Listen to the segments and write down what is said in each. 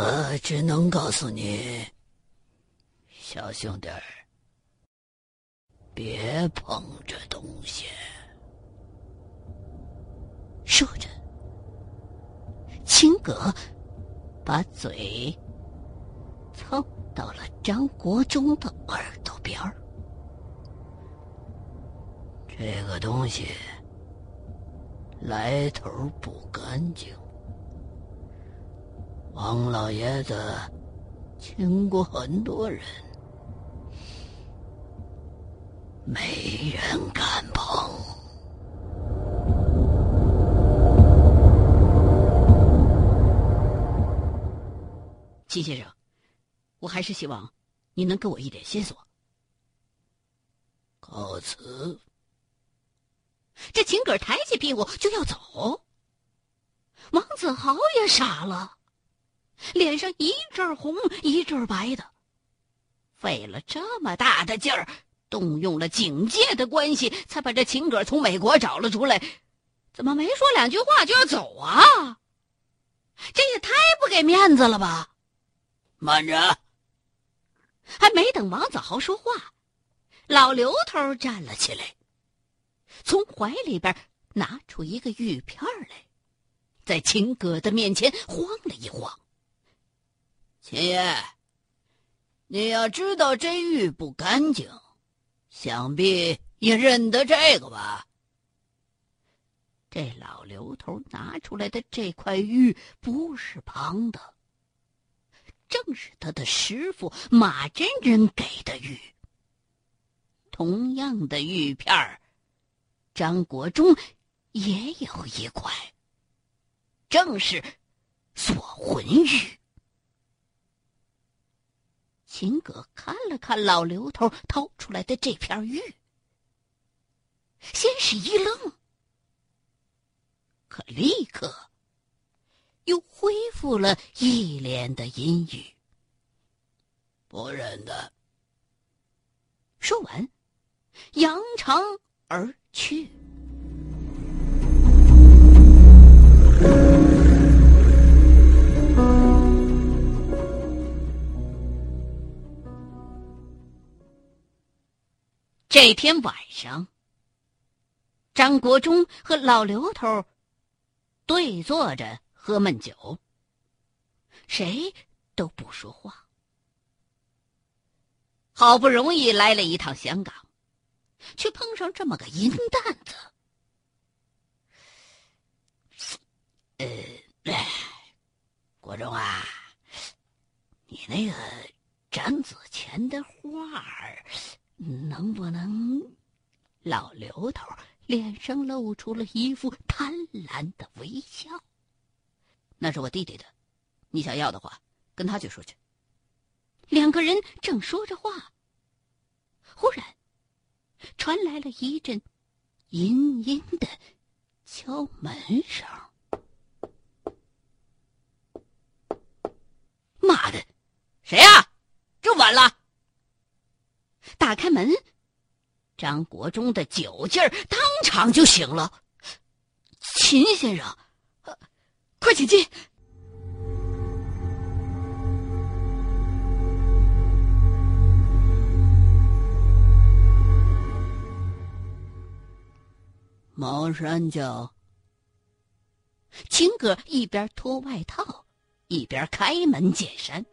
我只能告诉你，小兄弟儿，别碰这东西。说着，青葛把嘴凑到了张国忠的耳朵边儿。这个东西来头不干净。王老爷子请过很多人，没人敢碰。秦先生，我还是希望你能给我一点线索。告辞。这秦葛抬起屁股就要走，王子豪也傻了。脸上一阵红一阵白的，费了这么大的劲儿，动用了警界的关系，才把这秦葛从美国找了出来，怎么没说两句话就要走啊？这也太不给面子了吧！慢着，还没等王子豪说话，老刘头站了起来，从怀里边拿出一个玉片来，在秦葛的面前晃了一晃。秦爷，你要知道这玉不干净，想必也认得这个吧？这老刘头拿出来的这块玉不是旁的，正是他的师傅马真人给的玉。同样的玉片张国忠也有一块，正是锁魂玉。秦葛看了看老刘头掏出来的这片玉，先是一愣，可立刻又恢复了一脸的阴郁。不认得。说完，扬长而去。这天晚上，张国忠和老刘头对坐着喝闷酒，谁都不说话。好不容易来了一趟香港，却碰上这么个阴蛋子。呃，国忠啊，你那个展子乾的画儿。能不能？老刘头脸上露出了一副贪婪的微笑。那是我弟弟的，你想要的话，跟他去说去。两个人正说着话，忽然传来了一阵阴阴的敲门声。妈的，谁呀？这么晚了！打开门，张国忠的酒劲儿当场就醒了。秦先生，快请进。茅山叫。秦哥一边脱外套，一边开门见山。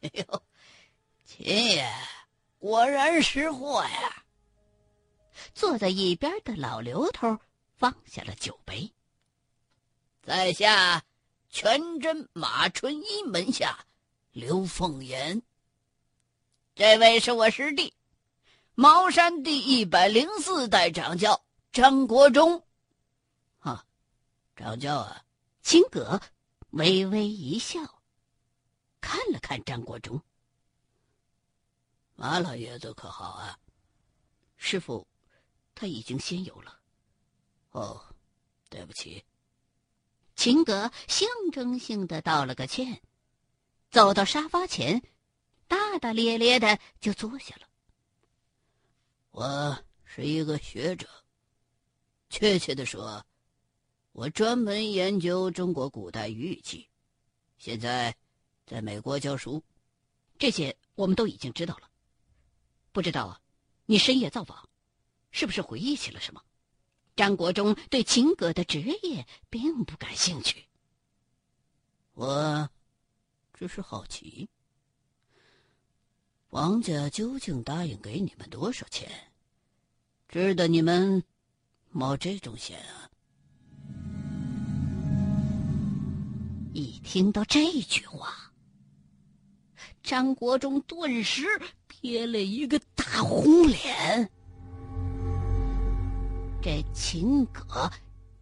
哎呦！秦爷果然识货呀！坐在一边的老刘头放下了酒杯。在下全真马春一门下刘凤岩。这位是我师弟，茅山第一百零四代掌教张国忠。啊，掌教啊！青葛微微一笑，看了看张国忠。马老爷子可好啊？师傅，他已经先有了。哦，对不起。秦格象征性的道了个歉，走到沙发前，大大咧咧的就坐下了。我是一个学者，确切的说，我专门研究中国古代玉器，现在在美国教书。这些我们都已经知道了。不知道啊，你深夜造访，是不是回忆起了什么？张国忠对秦葛的职业并不感兴趣。我只是好奇，王家究竟答应给你们多少钱，值得你们冒这种险啊？一听到这句话，张国忠顿时贴了一个大红脸。这秦葛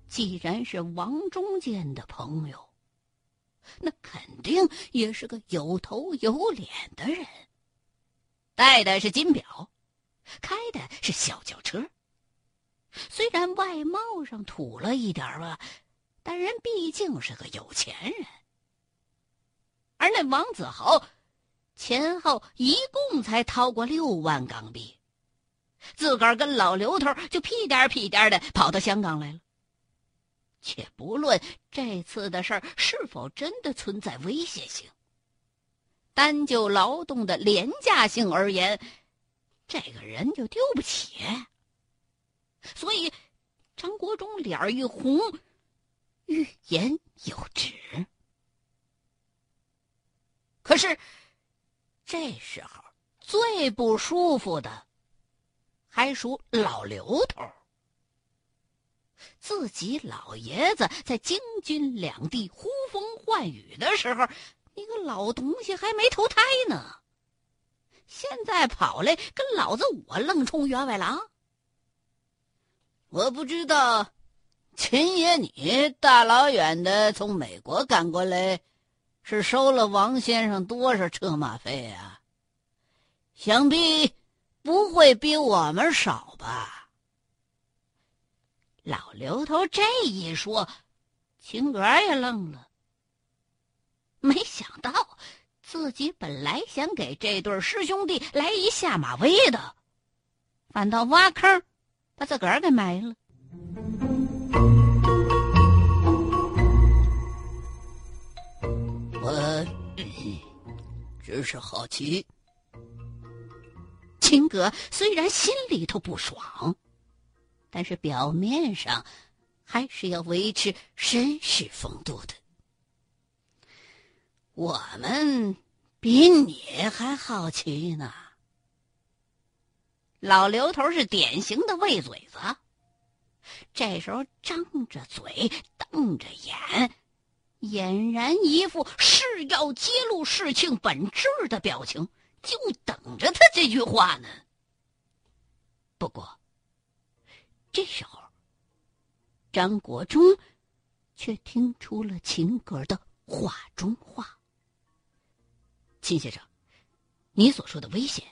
既然是王中建的朋友，那肯定也是个有头有脸的人。戴的是金表，开的是小轿车。虽然外貌上土了一点吧，但人毕竟是个有钱人。而那王子豪，前后一共才掏过六万港币。自个儿跟老刘头就屁颠屁颠的跑到香港来了。且不论这次的事儿是否真的存在危险性，单就劳动的廉价性而言，这个人就丢不起。所以，张国忠脸儿一红，欲言又止。可是，这时候最不舒服的。还属老刘头，自己老爷子在京津两地呼风唤雨的时候，那个老东西还没投胎呢。现在跑来跟老子我愣充员外郎。我不知道，秦爷你大老远的从美国赶过来，是收了王先生多少车马费啊？想必。不会比我们少吧？老刘头这一说，秦格也愣了。没想到自己本来想给这对师兄弟来一下马威的，反倒挖坑，把自个儿给埋了。我只是好奇。秦哥虽然心里头不爽，但是表面上还是要维持绅士风度的。我们比你还好奇呢。老刘头是典型的喂嘴子，这时候张着嘴，瞪着眼，俨然一副是要揭露事情本质的表情。就等着他这句话呢。不过，这时候，张国忠却听出了秦格的话中话：“秦先生，你所说的危险，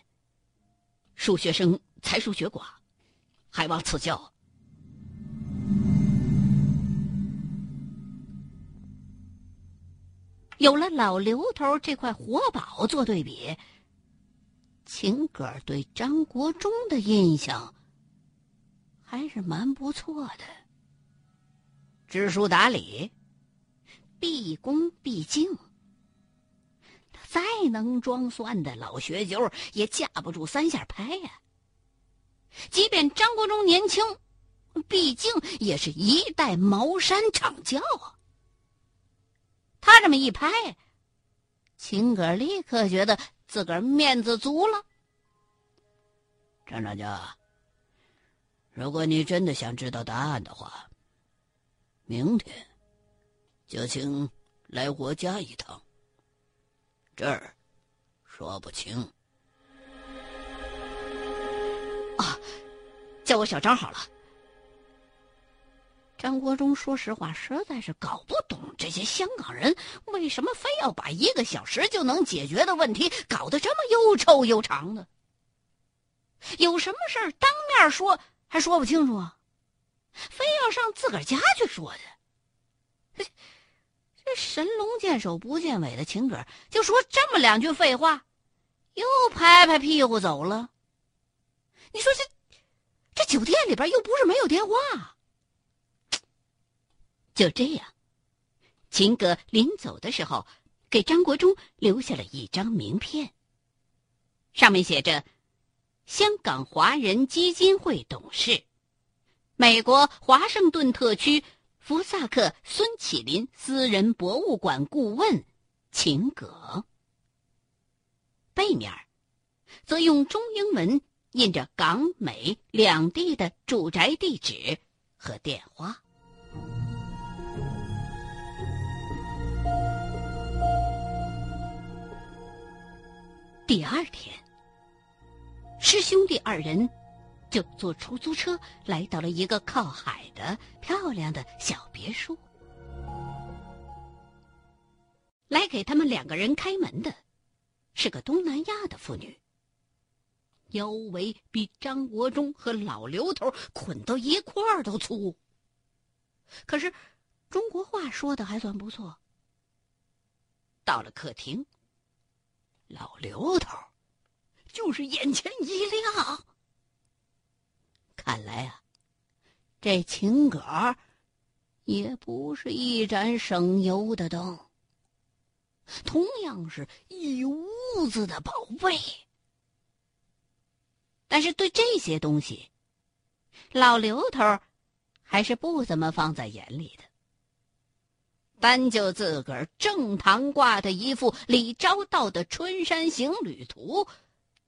数学生才疏学寡，还望赐教。”有了老刘头这块活宝做对比。秦葛对张国忠的印象还是蛮不错的，知书达理，毕恭毕敬。他再能装蒜的老学究也架不住三下拍呀。即便张国忠年轻，毕竟也是一代茅山掌教啊。他这么一拍，秦哥立刻觉得。自个儿面子足了，张掌教。如果你真的想知道答案的话，明天就请来我家一趟。这儿说不清。啊，叫我小张好了。张国忠说实话，实在是搞不懂这些香港人为什么非要把一个小时就能解决的问题搞得这么又臭又长的。有什么事儿当面说还说不清楚啊，非要上自个儿家去说去。这神龙见首不见尾的秦葛就说这么两句废话，又拍拍屁股走了。你说这这酒店里边又不是没有电话。就这样，秦葛临走的时候，给张国忠留下了一张名片，上面写着：“香港华人基金会董事，美国华盛顿特区福萨克孙启林私人博物馆顾问秦葛。”背面，则用中英文印着港美两地的住宅地址和电话。第二天，师兄弟二人就坐出租车来到了一个靠海的漂亮的小别墅。来给他们两个人开门的，是个东南亚的妇女，腰围比张国忠和老刘头捆到一块儿都粗。可是，中国话说的还算不错。到了客厅。老刘头，就是眼前一亮。看来啊，这秦葛也不是一盏省油的灯。同样是一屋子的宝贝，但是对这些东西，老刘头还是不怎么放在眼里的。单就自个儿正堂挂的一副李昭道的《春山行旅图》，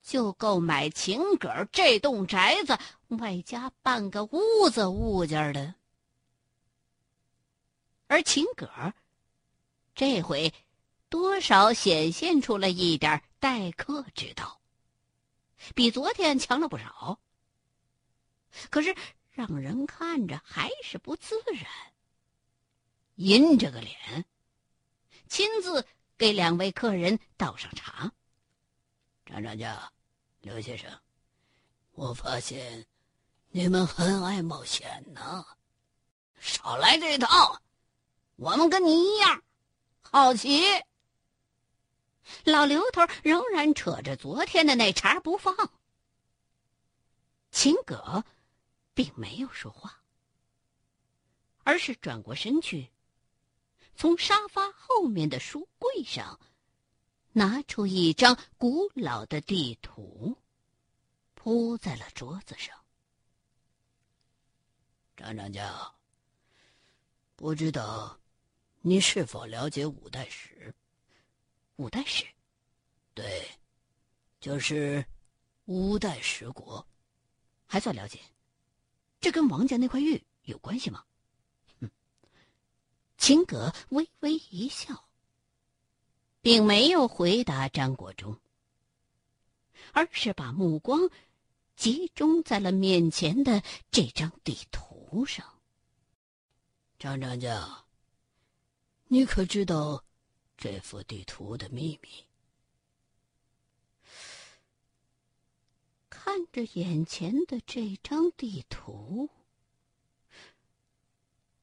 就够买秦葛这栋宅子外加半个屋子物件的。而秦葛这回多少显现出了一点待客之道，比昨天强了不少。可是让人看着还是不自然。阴着个脸，亲自给两位客人倒上茶。张张家，刘先生，我发现你们很爱冒险呢。少来这套，我们跟你一样好奇。老刘头仍然扯着昨天的那茬不放。秦葛并没有说话，而是转过身去。从沙发后面的书柜上拿出一张古老的地图，铺在了桌子上。张张家，不知道你是否了解五代史？五代史，对，就是五代十国，还算了解。这跟王家那块玉有关系吗？秦葛微微一笑，并没有回答张国忠，而是把目光集中在了面前的这张地图上。张长江，你可知道这幅地图的秘密？看着眼前的这张地图。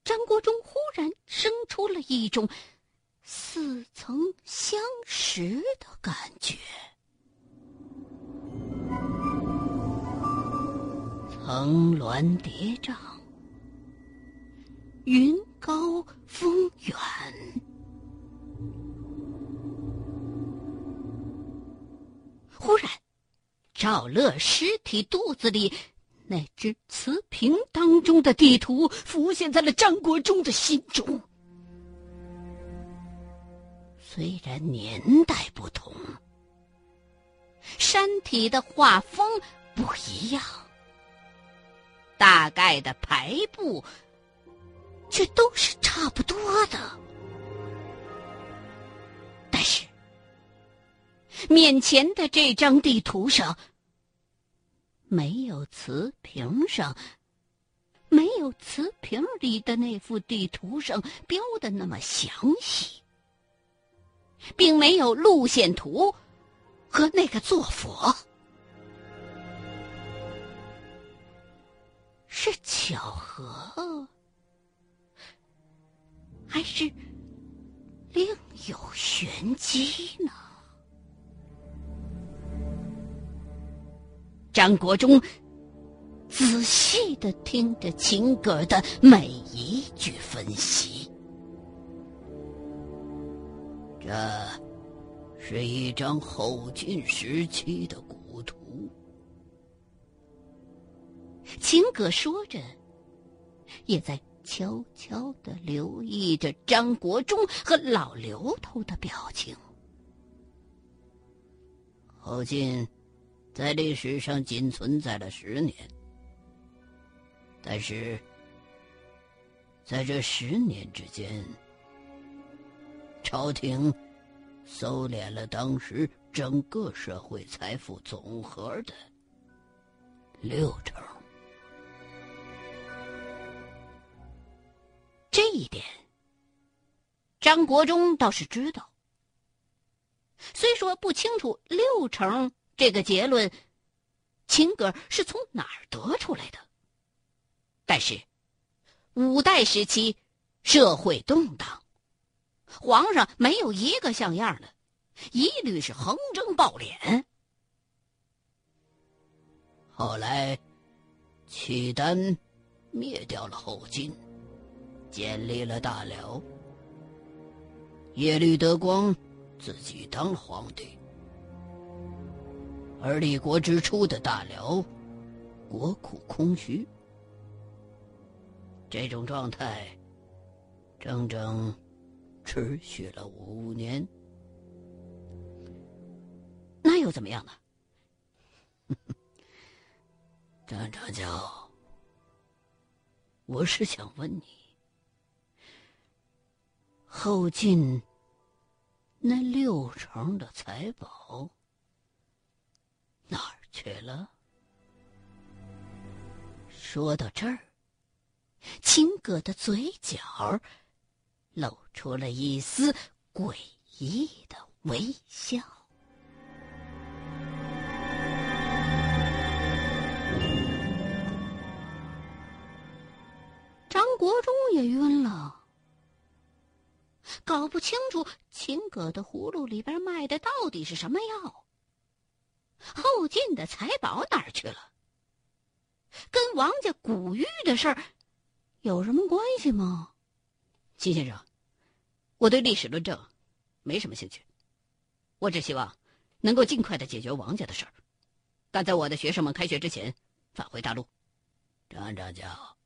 张国忠忽然生出了一种似曾相识的感觉。层峦叠嶂，云高风远。忽然，赵乐尸体肚子里。那只瓷瓶当中的地图浮现在了张国忠的心中。虽然年代不同，山体的画风不一样，大概的排布却都是差不多的。但是，面前的这张地图上。没有瓷瓶上，没有瓷瓶里的那幅地图上标的那么详细，并没有路线图和那个坐佛，是巧合，还是另有玄机呢？张国忠仔细的听着秦葛的每一句分析。这是一张后晋时期的古图。秦葛说着，也在悄悄的留意着张国忠和老刘头的表情。后晋在历史上仅存在了十年，但是在这十年之间，朝廷收敛了当时整个社会财富总和的六成。这一点，张国忠倒是知道。虽说不清楚六成这个结论，秦格是从哪儿得出来的，但是五代时期社会动荡，皇上没有一个像样的，一律是横征暴敛。后来，契丹灭掉了后晋。建立了大辽，耶律德光自己当了皇帝，而立国之初的大辽，国库空虚。这种状态整整持续了五年。那又怎么样呢？张长教，我是想问你。后晋那六成的财宝哪儿去了？说到这儿，秦葛的嘴角露出了一丝诡异的微笑。张国忠也晕了。搞不清楚秦葛的葫芦里边卖的到底是什么药。后晋的财宝哪儿去了？跟王家古玉的事儿有什么关系吗？秦先生，我对历史论证没什么兴趣，我只希望能够尽快的解决王家的事儿，赶在我的学生们开学之前返回大陆。张长教，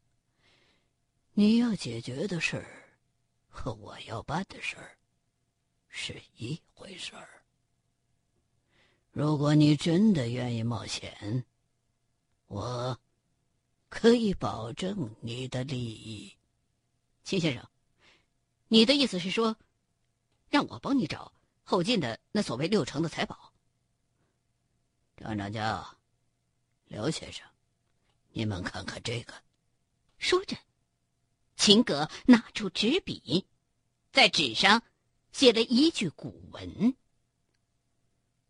你要解决的事儿。和我要办的事儿是一回事儿。如果你真的愿意冒险，我可以保证你的利益。秦先生，你的意思是说，让我帮你找后进的那所谓六成的财宝？张长教，刘先生，你们看看这个。说着。秦格拿出纸笔，在纸上写了一句古文：“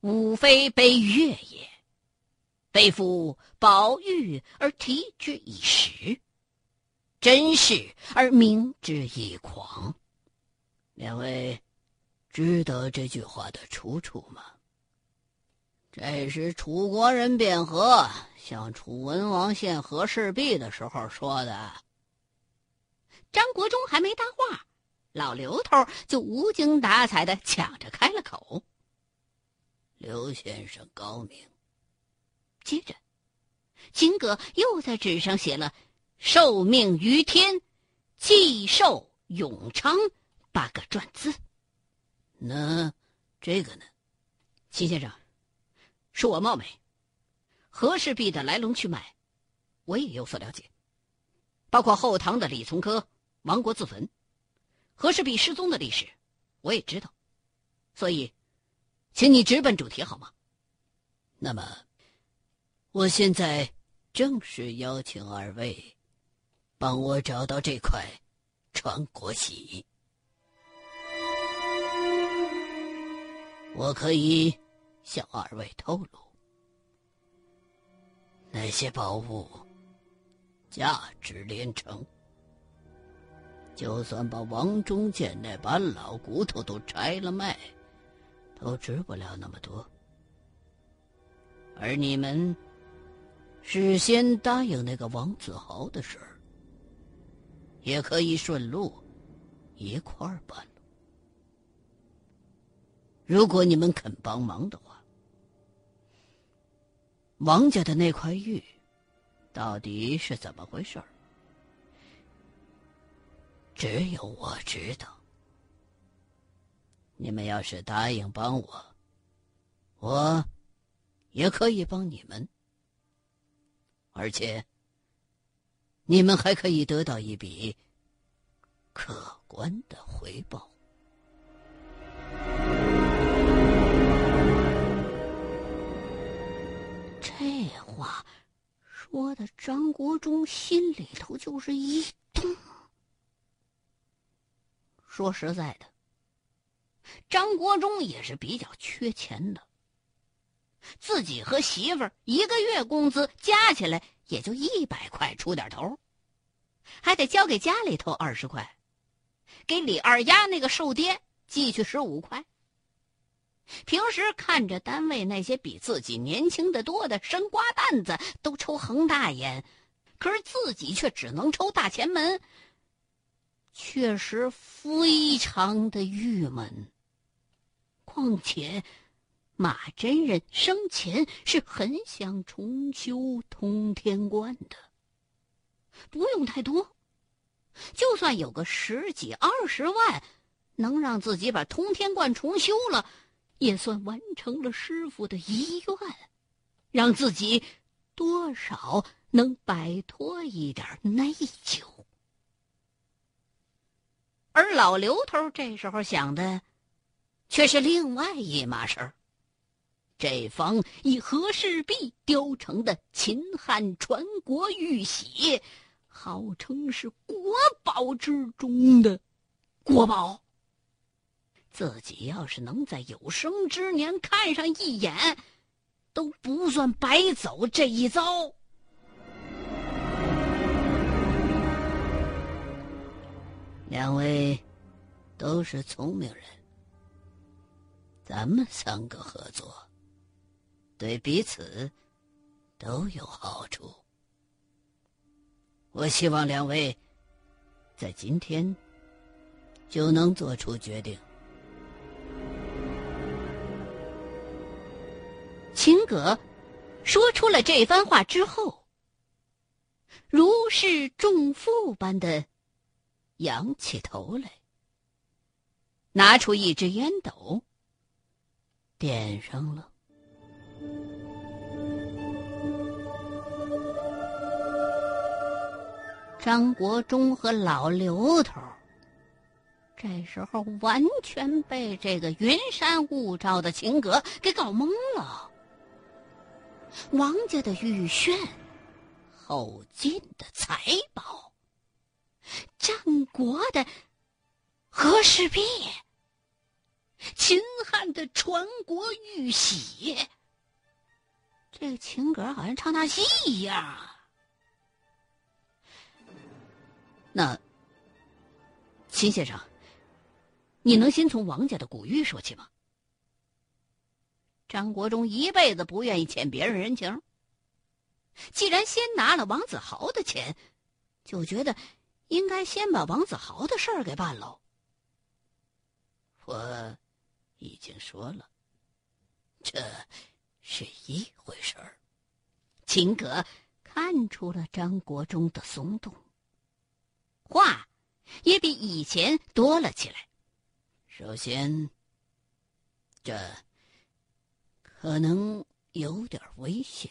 吾非悲月也，悲夫宝玉而提之以实，真是而明之以狂。”两位知道这句话的出处吗？这是楚国人卞和向楚文王献和氏璧的时候说的。张国忠还没搭话，老刘头就无精打采的抢着开了口：“刘先生高明。”接着，金葛又在纸上写了“受命于天，既寿永昌”八个篆字。那这个呢？秦先生，恕我冒昧，和氏璧的来龙去脉，我也有所了解，包括后唐的李从珂。亡国自焚，和氏璧失踪的历史，我也知道，所以，请你直奔主题好吗？那么，我现在正式邀请二位，帮我找到这块传国玺。我可以向二位透露，那些宝物价值连城。就算把王忠建那把老骨头都拆了卖，都值不了那么多。而你们事先答应那个王子豪的事儿，也可以顺路一块儿办了。如果你们肯帮忙的话，王家的那块玉到底是怎么回事只有我知道。你们要是答应帮我，我也可以帮你们，而且你们还可以得到一笔可观的回报。这话说的，张国忠心里头就是一动。说实在的。张国忠也是比较缺钱的，自己和媳妇儿一个月工资加起来也就一百块出点头，还得交给家里头二十块，给李二丫那个瘦爹寄去十五块。平时看着单位那些比自己年轻的多的生瓜蛋子都抽恒大烟，可是自己却只能抽大前门，确实非常的郁闷。况且，马真人生前是很想重修通天观的。不用太多，就算有个十几二十万，能让自己把通天观重修了，也算完成了师傅的遗愿，让自己多少能摆脱一点内疚。而老刘头这时候想的。却是另外一码事儿。这方以和氏璧雕成的秦汉传国玉玺，号称是国宝之中的国宝。自己要是能在有生之年看上一眼，都不算白走这一遭。两位都是聪明人。咱们三个合作，对彼此都有好处。我希望两位在今天就能做出决定。秦葛说出了这番话之后，如释重负般的仰起头来，拿出一支烟斗。点上了。张国忠和老刘头这时候完全被这个云山雾罩的情阁给搞懵了。王家的玉炫，后晋的财宝，战国的和氏璧。秦汉的传国玉玺，这个情歌好像唱大戏一样啊！那秦先生，你能先从王家的古玉说起吗？张国忠一辈子不愿意欠别人人情，既然先拿了王子豪的钱，就觉得应该先把王子豪的事儿给办喽。我。已经说了，这是一回事儿。秦格看出了张国忠的松动，话也比以前多了起来。首先，这可能有点危险。